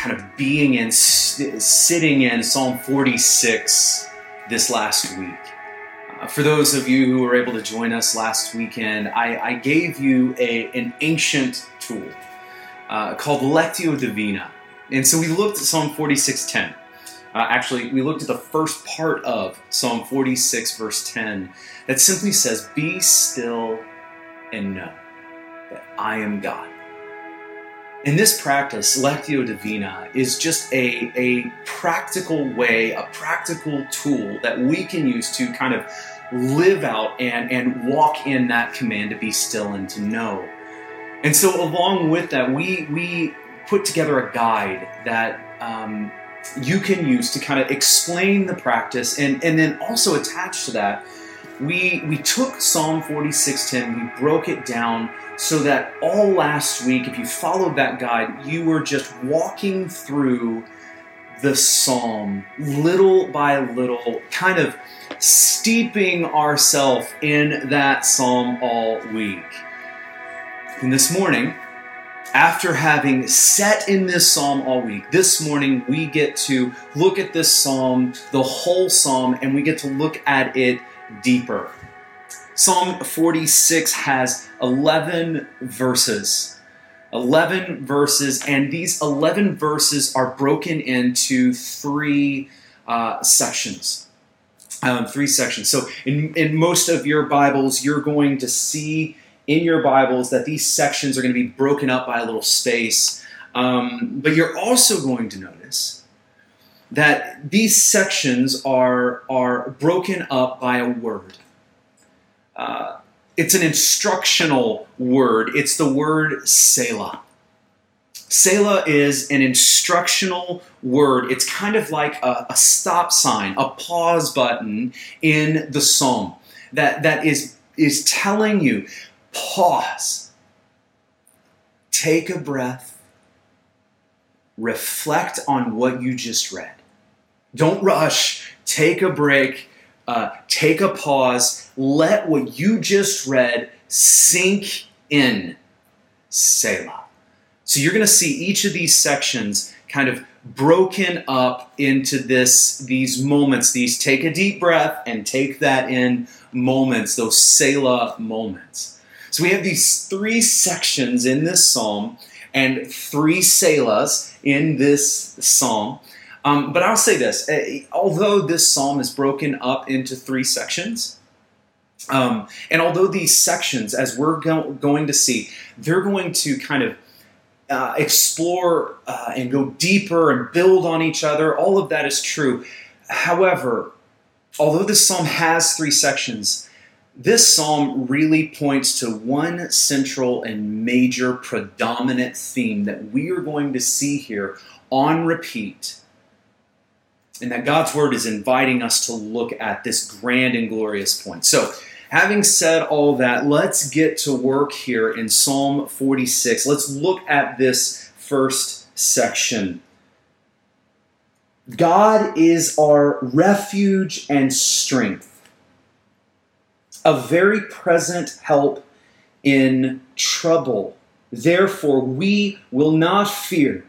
kind of being in, sitting in Psalm 46 this last week. Uh, for those of you who were able to join us last weekend, I, I gave you a, an ancient tool uh, called Lectio Divina. And so we looked at Psalm 46:10. Uh, actually, we looked at the first part of Psalm 46, verse 10, that simply says, Be still and know that I am God. In this practice, Lectio Divina is just a, a practical way, a practical tool that we can use to kind of live out and, and walk in that command to be still and to know. And so, along with that, we, we put together a guide that um, you can use to kind of explain the practice and, and then also attached to that we we took Psalm 46:10, we broke it down so that all last week, if you followed that guide, you were just walking through the psalm little by little, kind of steeping ourselves in that psalm all week. And this morning, after having set in this psalm all week, this morning we get to look at this psalm, the whole psalm, and we get to look at it deeper. Psalm 46 has 11 verses. 11 verses, and these 11 verses are broken into three uh, sections. Um, three sections. So, in, in most of your Bibles, you're going to see in your Bibles that these sections are going to be broken up by a little space. Um, but you're also going to notice that these sections are, are broken up by a word. Uh, it's an instructional word, it's the word Selah. Selah is an instructional word. It's kind of like a, a, stop sign, a pause button in the psalm that, that is, is telling you pause, take a breath, reflect on what you just read. Don't rush. Take a break. Uh, take a pause. Let what you just read sink in. Selah. So you're going to see each of these sections kind of broken up into this these moments these take a deep breath and take that in moments those selah moments so we have these three sections in this psalm and three selahs in this psalm um, but I'll say this uh, although this psalm is broken up into three sections, um, and although these sections, as we're go- going to see, they're going to kind of uh, explore uh, and go deeper and build on each other, all of that is true. However, although this psalm has three sections, this psalm really points to one central and major predominant theme that we are going to see here on repeat and that God's word is inviting us to look at this grand and glorious point. So, having said all that, let's get to work here in Psalm 46. Let's look at this first section. God is our refuge and strength, a very present help in trouble. Therefore, we will not fear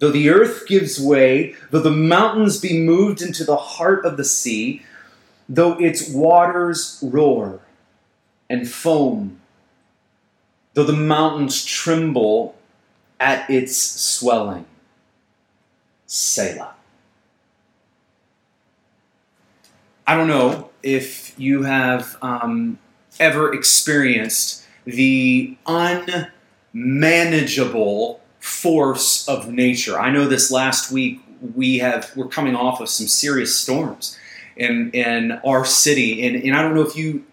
Though the earth gives way, though the mountains be moved into the heart of the sea, though its waters roar and foam, though the mountains tremble at its swelling. Selah. I don't know if you have um, ever experienced the unmanageable force of nature. I know this last week we have we're coming off of some serious storms in in our city, and, and I don't know if you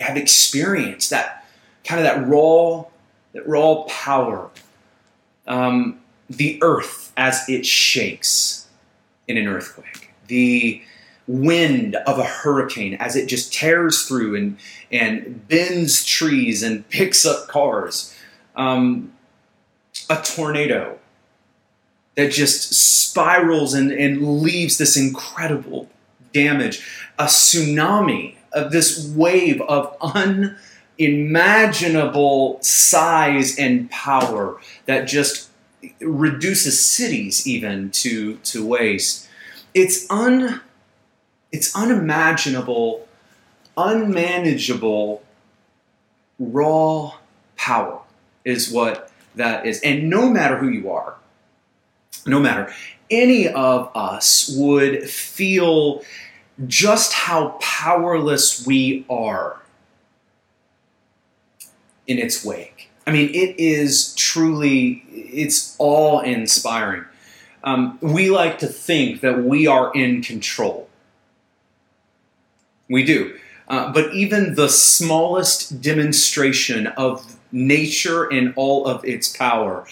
have experienced that kind of that raw that raw power. Um, the earth as it shakes in an earthquake, the wind of a hurricane as it just tears through and, and bends trees and picks up cars, um, a tornado that just spirals and, and leaves this incredible damage, a tsunami of this wave of unimaginable size and power that just reduces cities even to, to waste. It's un it's unimaginable, unmanageable, raw power is what that is. And no matter who you are, no matter, any of us would feel just how powerless we are in its wake. I mean, it is truly, it's all inspiring. Um, we like to think that we are in control. We do. Uh, but even the smallest demonstration of nature and all of its power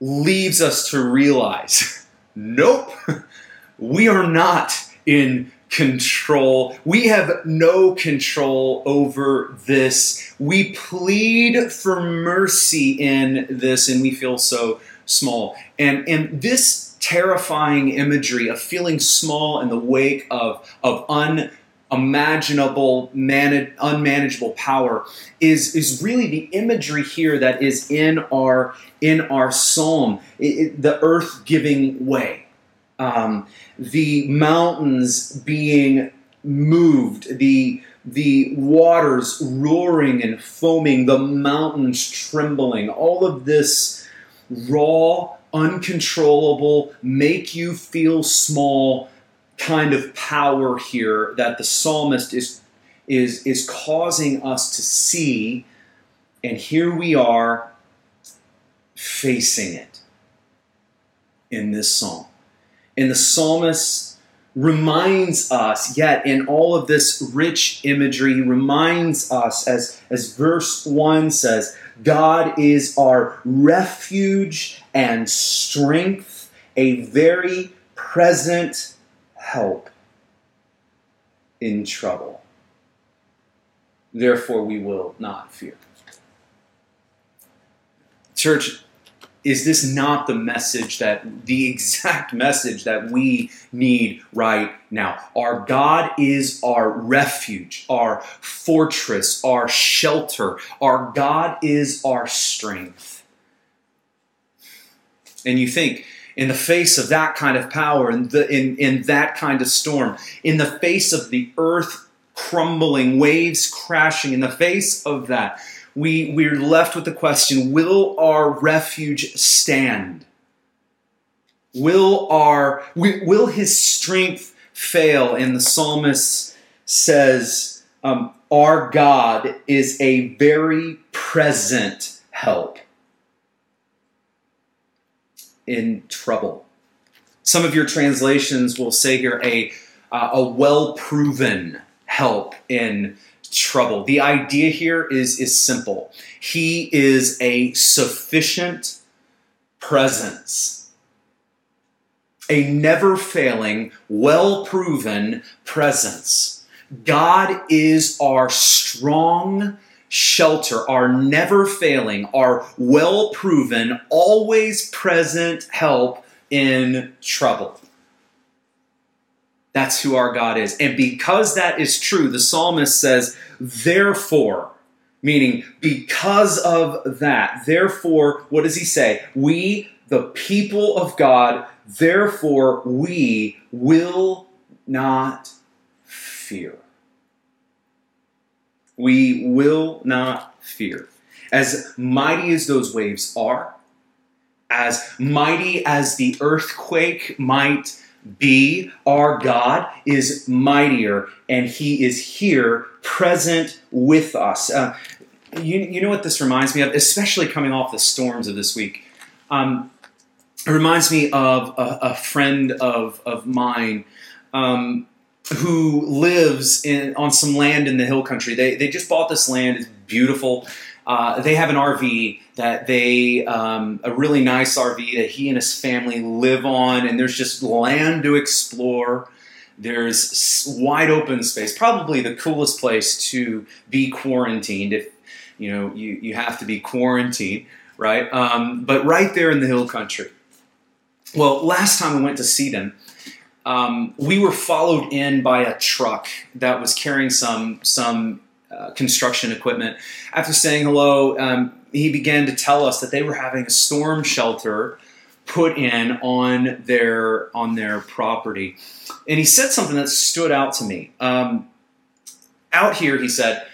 leaves us to realize nope, we are not in control. We have no control over this. We plead for mercy in this, and we feel so small. And, and this terrifying imagery of feeling small in the wake of, of unimaginable, man, unmanageable power is, is really the imagery here that is in our, in our psalm, it, it, the earth giving way. Um, the mountains being moved, the the waters roaring and foaming, the mountains trembling, all of this raw, uncontrollable, make you feel small kind of power here that the psalmist is is is causing us to see. And here we are facing it in this psalm. And the psalmist reminds us, yet in all of this rich imagery, reminds us, as, as verse 1 says, God is our refuge and strength, a very present help in trouble. Therefore, we will not fear. Church, is this not the message that the exact message that we need right now? Our God is our refuge, our fortress, our shelter. Our God is our strength. And you think, in the face of that kind of power, in, the, in, in that kind of storm, in the face of the earth crumbling, waves crashing, in the face of that, we, we're left with the question will our refuge stand? Will, our, will his strength fail? And the psalmist says, um, Our God is a very present help in trouble. Some of your translations will say here a, uh, a well proven help in trouble. The idea here is, is simple. He is a sufficient presence, a never failing, well proven presence. God is our strong shelter, our never failing, our well proven, always present help in trouble. That's who our God is. And because that is true, the psalmist says, therefore, meaning because of that, therefore, what does he say? We, the people of God, therefore, we will not fear. We will not fear. As mighty as those waves are, as mighty as the earthquake might be, our God is mightier and he is here present with us. Uh, you, you know what this reminds me of, especially coming off the storms of this week? Um, it reminds me of a, a friend of, of mine um, who lives in, on some land in the hill country. They, they just bought this land, it's beautiful. uh, they have an RV that they, um, a really nice RV that he and his family live on, and there's just land to explore. There's wide open space, probably the coolest place to be quarantined if you know you, you have to be quarantined, right? Um, but right there in the hill country. Well, last time we went to see them, um, we were followed in by a truck that was carrying some some uh, construction equipment. After saying hello, um, he began to tell us that they were having a storm shelter put in on their on their property, and he said something that stood out to me. Um, out here, he said,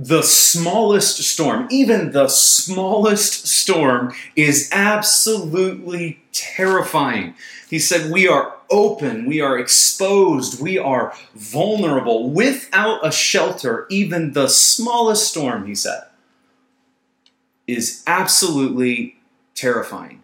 the smallest storm, even the smallest storm, is absolutely terrifying. He said, We are open, we are exposed, we are vulnerable. Without a shelter, even the smallest storm, he said, is absolutely terrifying.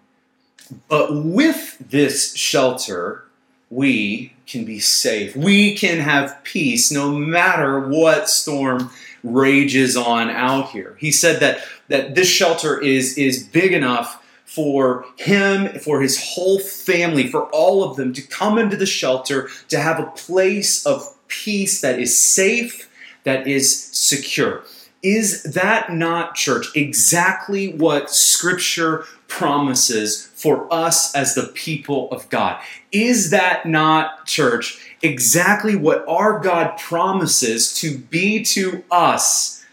But with this shelter, we can be safe. We can have peace no matter what storm rages on out here. He said that, that this shelter is, is big enough for him, for his whole family, for all of them to come into the shelter, to have a place of peace that is safe, that is secure. Is that not, church, exactly what Scripture promises for us as the people of God? Is that not, church, exactly what our God promises to be to us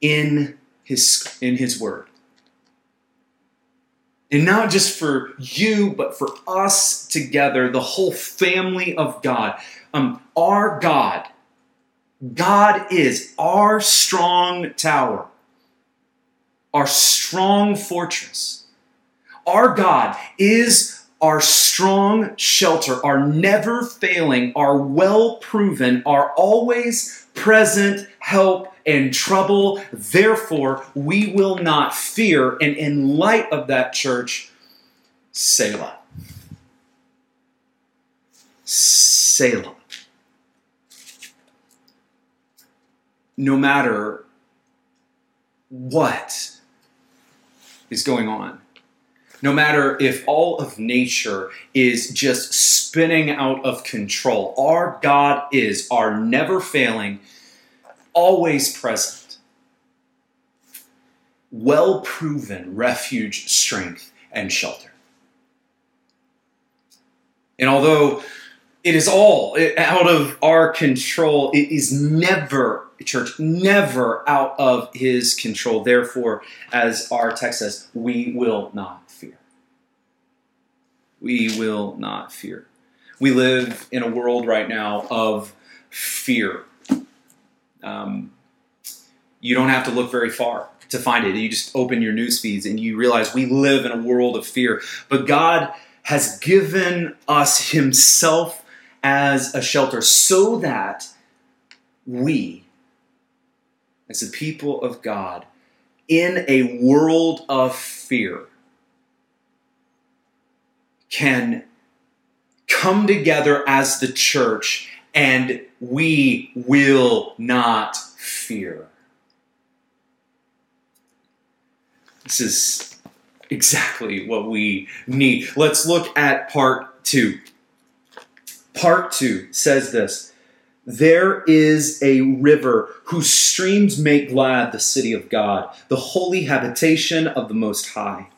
in His, in his Word? And not just for you, but for us together, the whole family of God. Um, our God, God is our strong tower, our strong fortress. Our God is our strong shelter, our never failing, our well proven, our always present help in trouble. Therefore, we will not fear. And in light of that, church, Selah. Selah. No matter what is going on, no matter if all of nature is just spinning out of control, our God is our never failing always present, well proven refuge, strength, and shelter. And although it is all out of our control, it is never, church, never out of his control. Therefore, as our text says, we will not. We will not fear. We live in a world right now of fear. Um, you don't have to look very far to find it. You just open your news feeds and you realize we live in a world of fear. But God has given us Himself as a shelter so that we, as the people of God, in a world of fear, can come together as the church and we will not fear. This is exactly what we need. Let's look at part two. Part two says this There is a river whose streams make glad the city of God, the holy habitation of the Most High.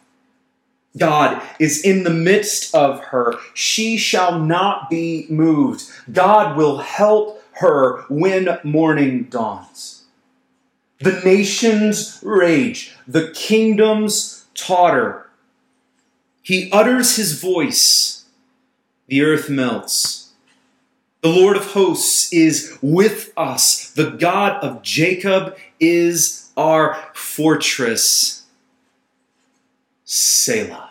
God is in the midst of her. She shall not be moved. God will help her when morning dawns. The nations rage, the kingdoms totter. He utters his voice, the earth melts. The Lord of hosts is with us. The God of Jacob is our fortress. Selah.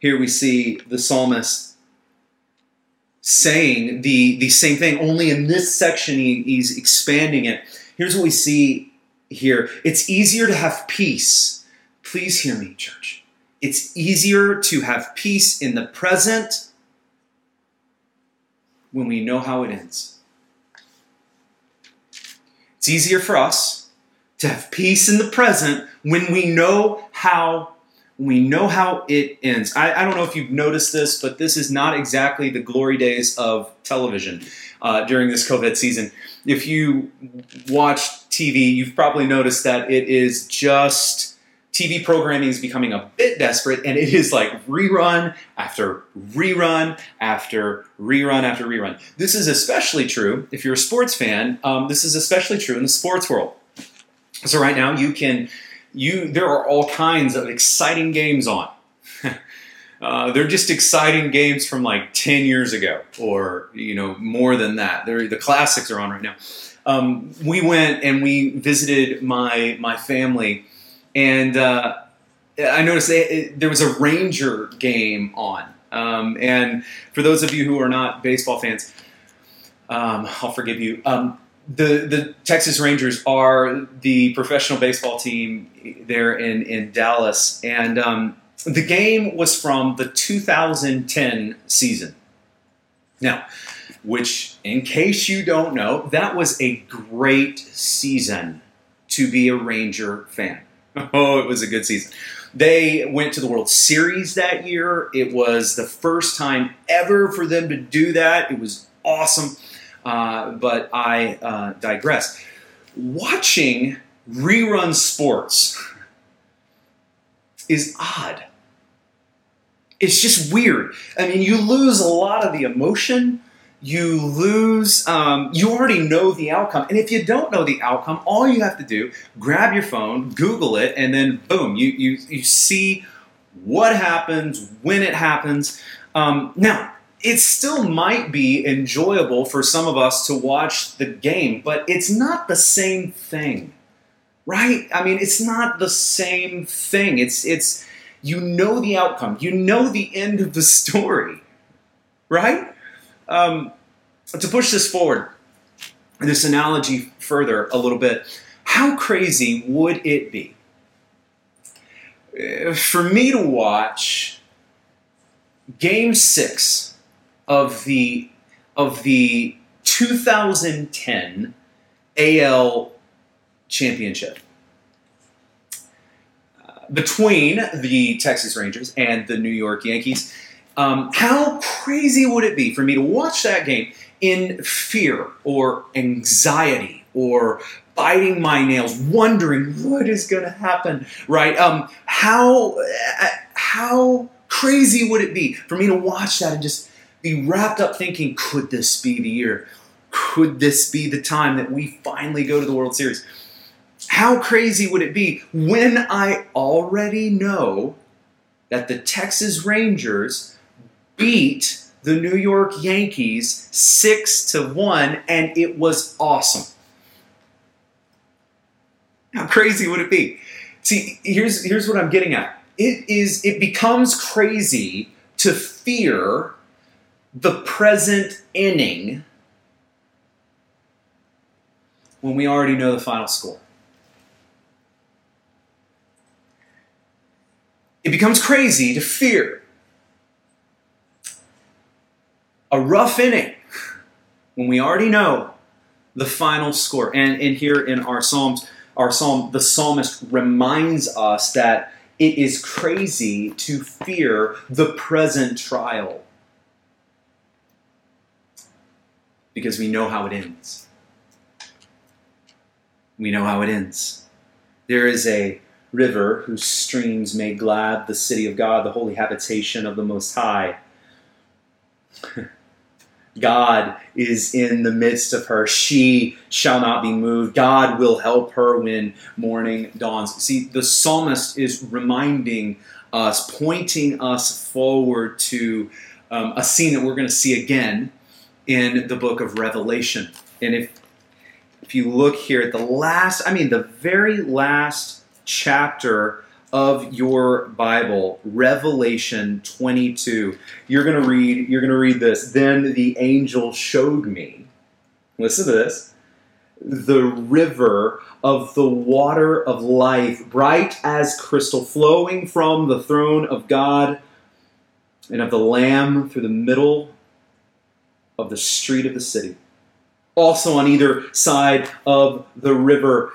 Here we see the psalmist saying the, the same thing, only in this section he, he's expanding it. Here's what we see here it's easier to have peace. Please hear me, church. It's easier to have peace in the present when we know how it ends. It's easier for us to have peace in the present when we know how we know how it ends. I, I, don't know if you've noticed this, but this is not exactly the glory days of television uh, during this COVID season. If you watch TV, you've probably noticed that it is just TV programming is becoming a bit desperate, and it is like rerun after rerun after rerun after rerun. This is especially true if you're a sports fan. Um, this is especially true in the sports world. So right now, you can you there are all kinds of exciting games on. uh, they're just exciting games from like 10 years ago or you know more than that. They're, the classics are on right now. Um, we went and we visited my my family and uh, i noticed they, it, there was a ranger game on. Um, and for those of you who are not baseball fans um, i'll forgive you. Um, the the Texas Rangers are the professional baseball team there in in Dallas, and um, the game was from the 2010 season. Now, which, in case you don't know, that was a great season to be a Ranger fan. Oh, it was a good season. They went to the World Series that year. It was the first time ever for them to do that. It was awesome. Uh, but I uh, digress. Watching rerun sports is odd. It's just weird. I mean, you lose a lot of the emotion. You lose, um, you already know the outcome. And if you don't know the outcome, all you have to do, grab your phone, Google it, and then boom, you, you, you see what happens, when it happens. Um, now, it still might be enjoyable for some of us to watch the game, but it's not the same thing. Right? I mean, it's not the same thing. It's it's you know the outcome. You know the end of the story. Right? Um, to push this forward, this analogy further a little bit, how crazy would it be uh, for me to watch game six of the of the 2010 AL championship uh, between the Texas Rangers and the New York Yankees. Um, how crazy would it be for me to watch that game in fear or anxiety or biting my nails, wondering what is going to happen? Right? Um, how uh, how crazy would it be for me to watch that and just be wrapped up thinking, could this be the year? Could this be the time that we finally go to the World Series? How crazy would it be when I already know that the Texas Rangers beat the New York Yankees 6 to 1 and it was awesome? How crazy would it be? See, here's here's what I'm getting at. It is it becomes crazy to fear the present inning when we already know the final score. It becomes crazy to fear a rough inning when we already know the final score. And, and here in our Psalms, our Psalm, the psalmist reminds us that it is crazy to fear the present trial because we know how it ends. We know how it ends. There is a river whose streams made glad the city of God, the holy habitation of the Most High. God is in the midst of her. She shall not be moved. God will help her when morning dawns. See, the psalmist is reminding us, pointing us forward to um, a scene that we're going to see again in the book of Revelation. And if if you look here at the last, I mean the very last chapter of your Bible, Revelation 22, you're going to read you're going to read this. Then the angel showed me. Listen to this. The river of the water of life, bright as crystal, flowing from the throne of God and of the Lamb through the middle of the street of the city. Also, on either side of the river,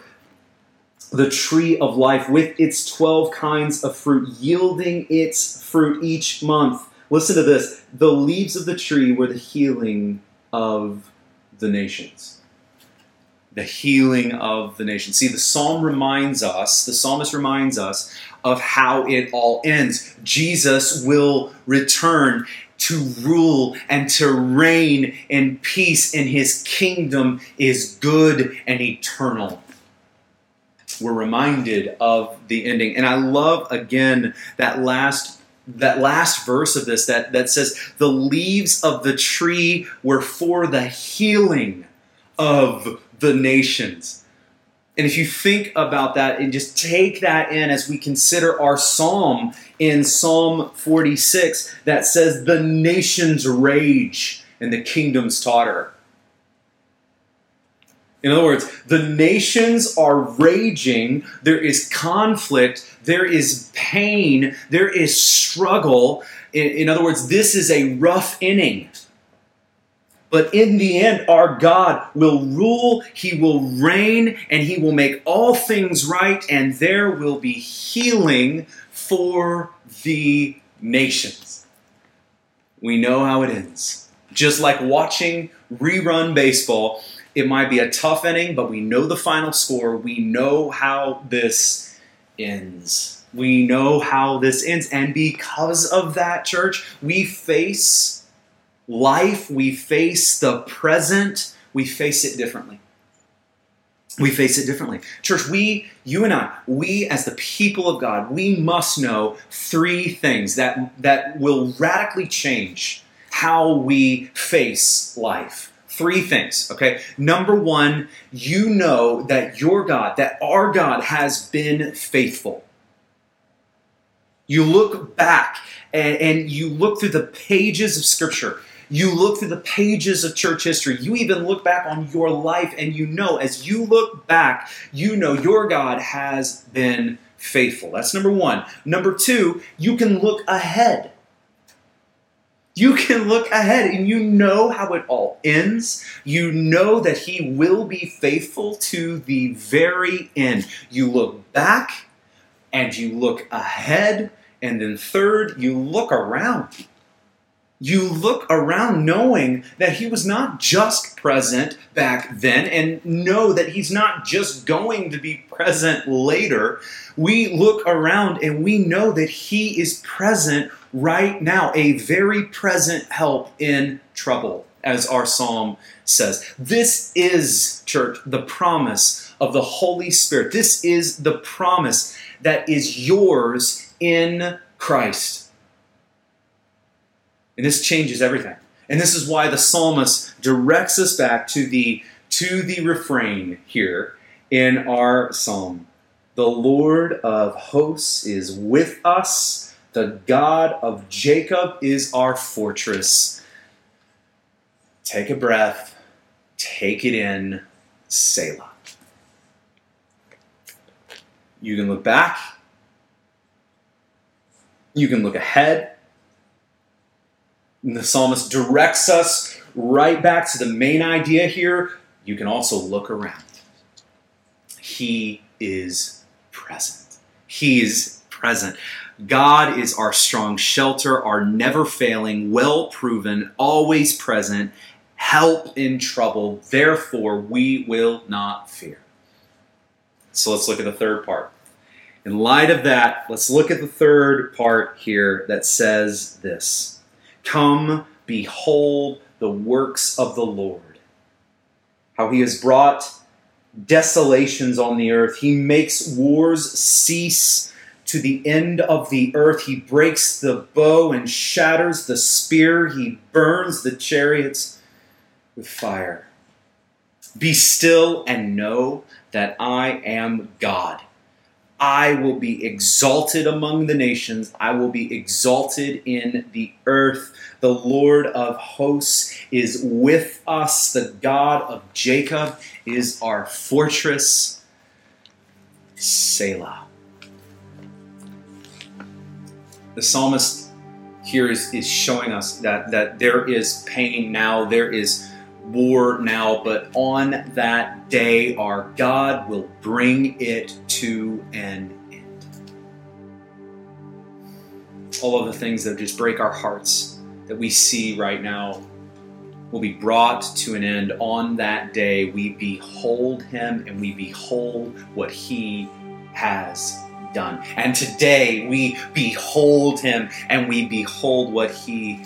the tree of life with its 12 kinds of fruit, yielding its fruit each month. Listen to this the leaves of the tree were the healing of the nations. The healing of the nations. See, the psalm reminds us, the psalmist reminds us of how it all ends. Jesus will return to rule and to reign in peace, and his kingdom is good and eternal. We're reminded of the ending. And I love again that last that last verse of this that, that says the leaves of the tree were for the healing of the nations. And if you think about that and just take that in as we consider our psalm in Psalm 46 that says, The nations rage and the kingdoms totter. In other words, the nations are raging, there is conflict, there is pain, there is struggle. In, in other words, this is a rough inning. But in the end, our God will rule, He will reign, and He will make all things right, and there will be healing for the nations. We know how it ends. Just like watching rerun baseball, it might be a tough inning, but we know the final score. We know how this ends. We know how this ends. And because of that, church, we face life, we face the present, we face it differently. We face it differently. Church, we, you and I, we as the people of God, we must know three things that, that will radically change how we face life. Three things, okay? Number one, you know that your God, that our God has been faithful. You look back and, and you look through the pages of Scripture you look through the pages of church history. You even look back on your life and you know, as you look back, you know your God has been faithful. That's number one. Number two, you can look ahead. You can look ahead and you know how it all ends. You know that He will be faithful to the very end. You look back and you look ahead. And then, third, you look around you look around knowing that he was not just present back then and know that he's not just going to be present later. We look around and we know that he is present right now, a very present help in trouble, as our psalm says. This is, church, the promise of the Holy Spirit. This is the promise that is yours in Christ. And this changes everything. And this is why the psalmist directs us back to the to the refrain here in our psalm. The Lord of hosts is with us. The God of Jacob is our fortress. Take a breath, take it in, Selah. You can look back, you can look ahead, and the psalmist directs us right back to the main idea here. You can also look around. He is present. He is present. God is our strong shelter, our never failing, well proven, always present help in trouble. Therefore, we will not fear. So let's look at the third part. In light of that, let's look at the third part here that says this Come, behold the works of the Lord. How he has brought desolations on the earth. He makes wars cease to the end of the earth. He breaks the bow and shatters the spear. He burns the chariots with fire. Be still and know that I am God. I will be exalted among the nations. I will be exalted in the earth. The Lord of hosts is with us. The God of Jacob is our fortress. Selah. The psalmist here is, is showing us that, that there is pain now, there is war now, but on that day, our God will bring it to an end. All of the things that just break our hearts that we see right now will be brought to an end on that day. We behold him and we behold what he has done. And today we behold him and we behold what he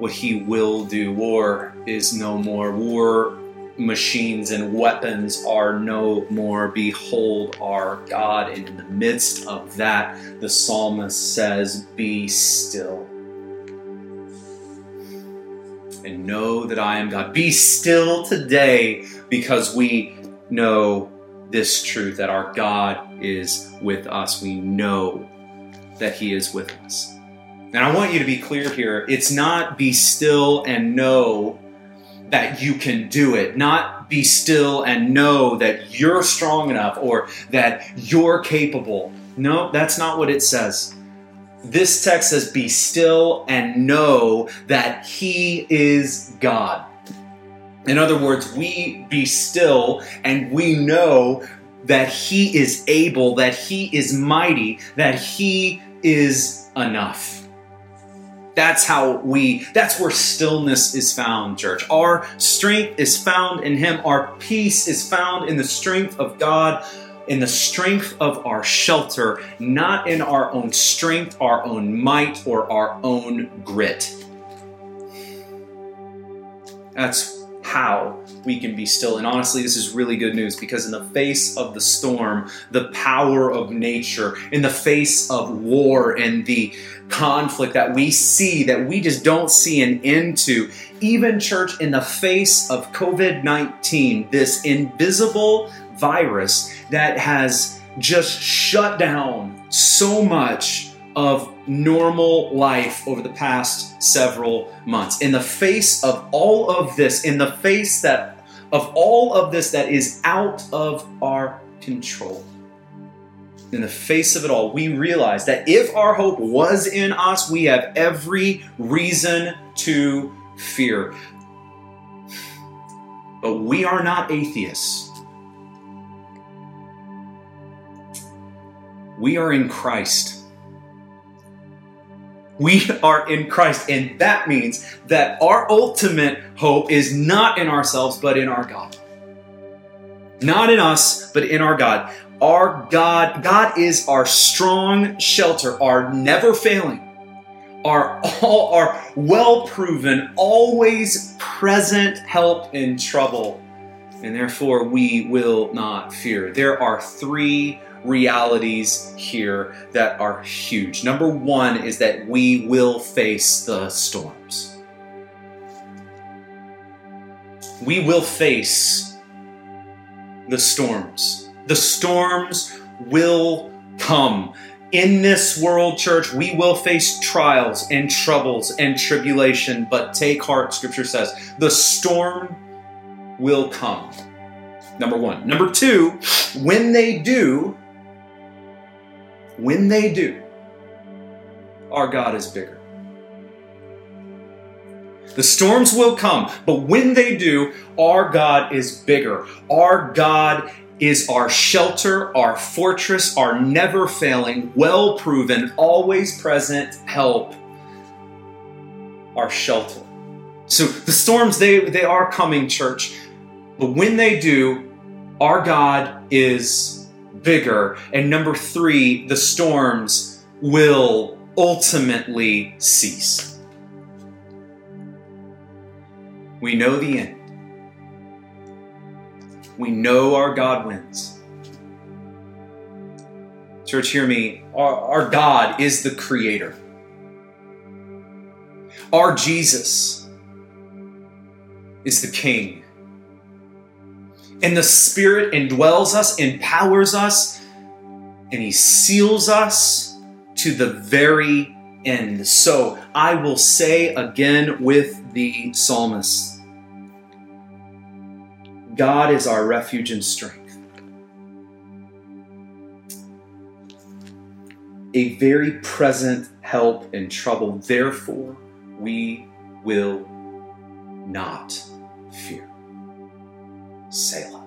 what he will do. War is no more. War machines and weapons are no more. Behold our God. And in the midst of that, the psalmist says, Be still and know that I am God. Be still today because we know this truth that our God is with us. We know that He is with us. And I want you to be clear here it's not be still and know that you can do it, not be still and know that you're strong enough or that you're capable. No, that's not what it says. This text says, Be still and know that He is God. In other words, we be still and we know that He is able, that He is mighty, that He is enough. That's how we, that's where stillness is found, church. Our strength is found in Him. Our peace is found in the strength of God in the strength of our shelter, not in our own strength, our own might, or our own grit. That's how we can be still. And honestly, this is really good news because, in the face of the storm, the power of nature, in the face of war and the conflict that we see that we just don't see an end to, even church, in the face of COVID 19, this invisible virus that has just shut down so much of normal life over the past several months. In the face of all of this, in the face that of all of this that is out of our control. In the face of it all, we realize that if our hope was in us, we have every reason to fear. But we are not atheists. We are in Christ. We are in Christ, and that means that our ultimate hope is not in ourselves, but in our God. Not in us, but in our God. Our God, God is our strong shelter, our never failing, our all our well proven, always present help in trouble. And therefore we will not fear. There are three realities here that are huge. Number one is that we will face the storms. We will face the storms. The storms will come. In this world, church, we will face trials and troubles and tribulation, but take heart, scripture says. The storm will come. Number one. Number two, when they do, when they do, our God is bigger. The storms will come, but when they do, our God is bigger. Our God is our shelter, our fortress, our never failing, well proven, always present help, our shelter. So the storms, they, they are coming, church. But when they do, our God is bigger. And number three, the storms will ultimately cease. We know the end. We know our God wins. Church, hear me. Our, our God is the creator. Our Jesus is the king and the Spirit indwells us, empowers us, and He seals us to the very end. So I will say again with the psalmist God is our refuge and strength. A very present help in trouble. Therefore, we will not fear. Selah.